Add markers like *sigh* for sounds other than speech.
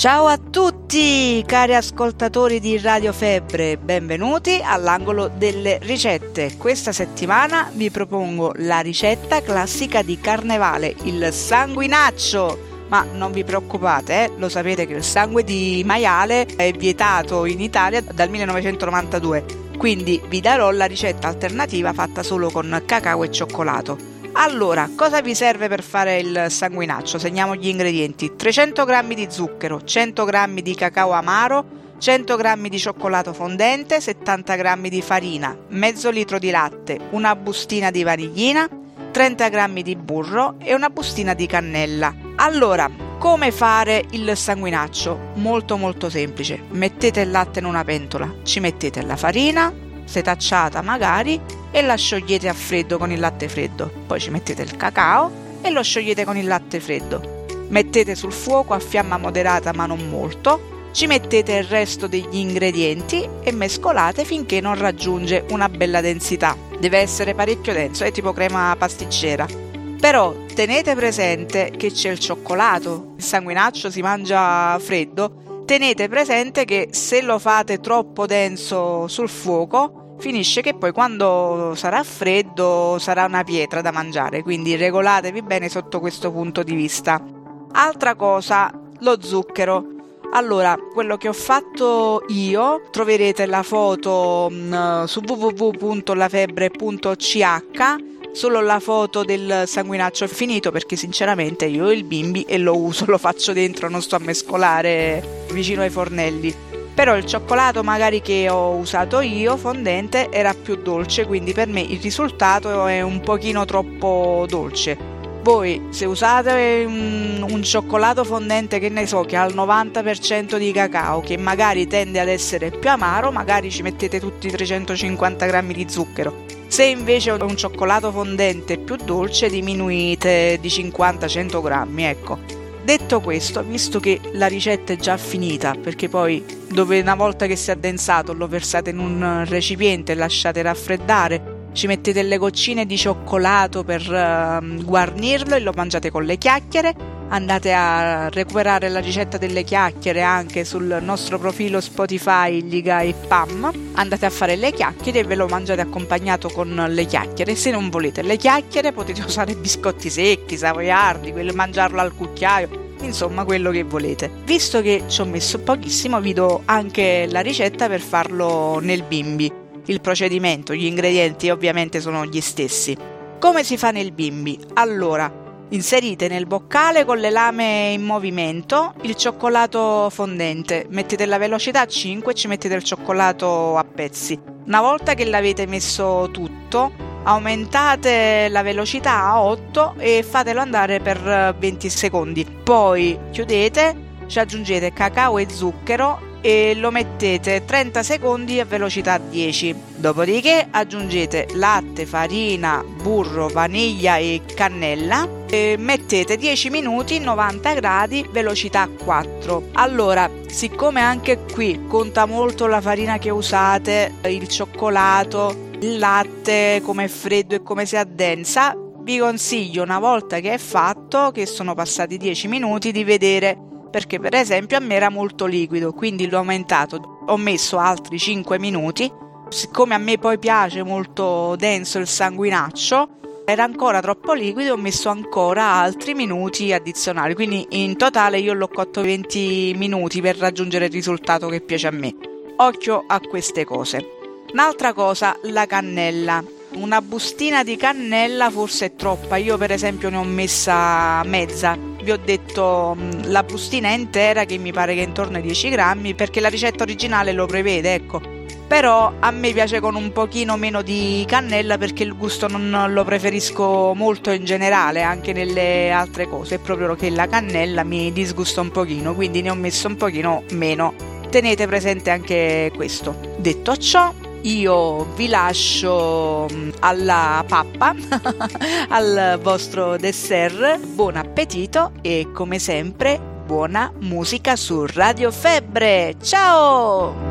Ciao a tutti cari ascoltatori di Radio Febbre, benvenuti all'angolo delle ricette. Questa settimana vi propongo la ricetta classica di carnevale, il sanguinaccio. Ma non vi preoccupate, eh? lo sapete che il sangue di maiale è vietato in Italia dal 1992, quindi vi darò la ricetta alternativa fatta solo con cacao e cioccolato. Allora, cosa vi serve per fare il sanguinaccio? Segniamo gli ingredienti. 300 g di zucchero, 100 g di cacao amaro, 100 g di cioccolato fondente, 70 g di farina, mezzo litro di latte, una bustina di vaniglina, 30 g di burro e una bustina di cannella. Allora, come fare il sanguinaccio? Molto molto semplice. Mettete il latte in una pentola, ci mettete la farina, setacciata magari, e la sciogliete a freddo con il latte freddo. Poi ci mettete il cacao e lo sciogliete con il latte freddo. Mettete sul fuoco a fiamma moderata ma non molto. Ci mettete il resto degli ingredienti e mescolate finché non raggiunge una bella densità. Deve essere parecchio denso, è tipo crema pasticcera. Però tenete presente che c'è il cioccolato, il sanguinaccio si mangia freddo. Tenete presente che se lo fate troppo denso sul fuoco finisce che poi quando sarà freddo sarà una pietra da mangiare, quindi regolatevi bene sotto questo punto di vista. Altra cosa, lo zucchero. Allora, quello che ho fatto io, troverete la foto mh, mm, su www.lafebbre.ch solo la foto del sanguinaccio è finito perché sinceramente io ho il bimbi e lo uso, lo faccio dentro, non sto a mescolare vicino ai fornelli. Però il cioccolato magari che ho usato io fondente era più dolce quindi per me il risultato è un pochino troppo dolce voi se usate un, un, cioccolato fondente che ne so che ha il 90% di cacao che magari tende ad essere più amaro magari ci mettete tutti 350 grammi di zucchero. Se invece un cioccolato fondente più dolce diminuite di 50-100 grammi ecco. Detto questo, visto che la ricetta è già finita, perché poi dove una volta che si è addensato lo versate in un recipiente e lasciate raffreddare, ci mettete le goccine di cioccolato per uh, guarnirlo e lo mangiate con le chiacchiere. Andate a recuperare la ricetta delle chiacchiere anche sul nostro profilo Spotify Liga e Pam. Andate a fare le chiacchiere e ve lo mangiate accompagnato con le chiacchiere. Se non volete le chiacchiere potete *laughs* usare biscotti secchi, savoiardi, quello mangiarlo al cucchiaio insomma quello che volete. Visto che ci ho messo pochissimo vi do anche la ricetta per farlo nel bimbi. Il procedimento, gli ingredienti ovviamente sono gli stessi. Come si fa nel bimbi? Allora, inserite nel boccale con le lame in movimento il cioccolato fondente, mettete la velocità a 5 e ci mettete il cioccolato a pezzi. Una volta che l'avete messo tutto, aumentate la velocità a 8 e fatelo andare per 20 secondi. Poi chiudete, ci aggiungete cacao e zucchero e lo mettete 30 secondi a velocità 10. Dopodiché aggiungete latte, farina, burro, vaniglia e cannella e mettete 10 minuti 90 gradi velocità 4. Allora, siccome anche qui conta molto la farina che usate, il cioccolato, il latte, come è freddo e come si addensa, vi consiglio una volta che è fatto, che sono passati 10 minuti, di vedere perché per esempio a me era molto liquido, quindi l'ho aumentato, ho messo altri 5 minuti. Siccome a me poi piace molto denso il sanguinaccio, era ancora troppo liquido, ho messo ancora altri minuti addizionali, quindi in totale io l'ho cotto 20 minuti per raggiungere il risultato che piace a me. Occhio a queste cose. Un'altra cosa, la cannella. Una bustina di cannella forse è troppa, io per esempio ne ho messa mezza. Vi ho detto mm, la bustina intera che mi pare che intorno ai 10 grammi perché la ricetta originale lo prevede, ecco. Però a me piace con un pochino meno di cannella perché il gusto non lo preferisco molto in generale, anche nelle altre cose. È proprio che la cannella mi disgusta un pochino, quindi ne ho messo un pochino meno. Tenete presente anche questo. Detto ciò, io vi lascio mm, alla pappa, *laughs* al vostro dessert. Buon appetito e come sempre buona musica su Radio Febbre. Ciao!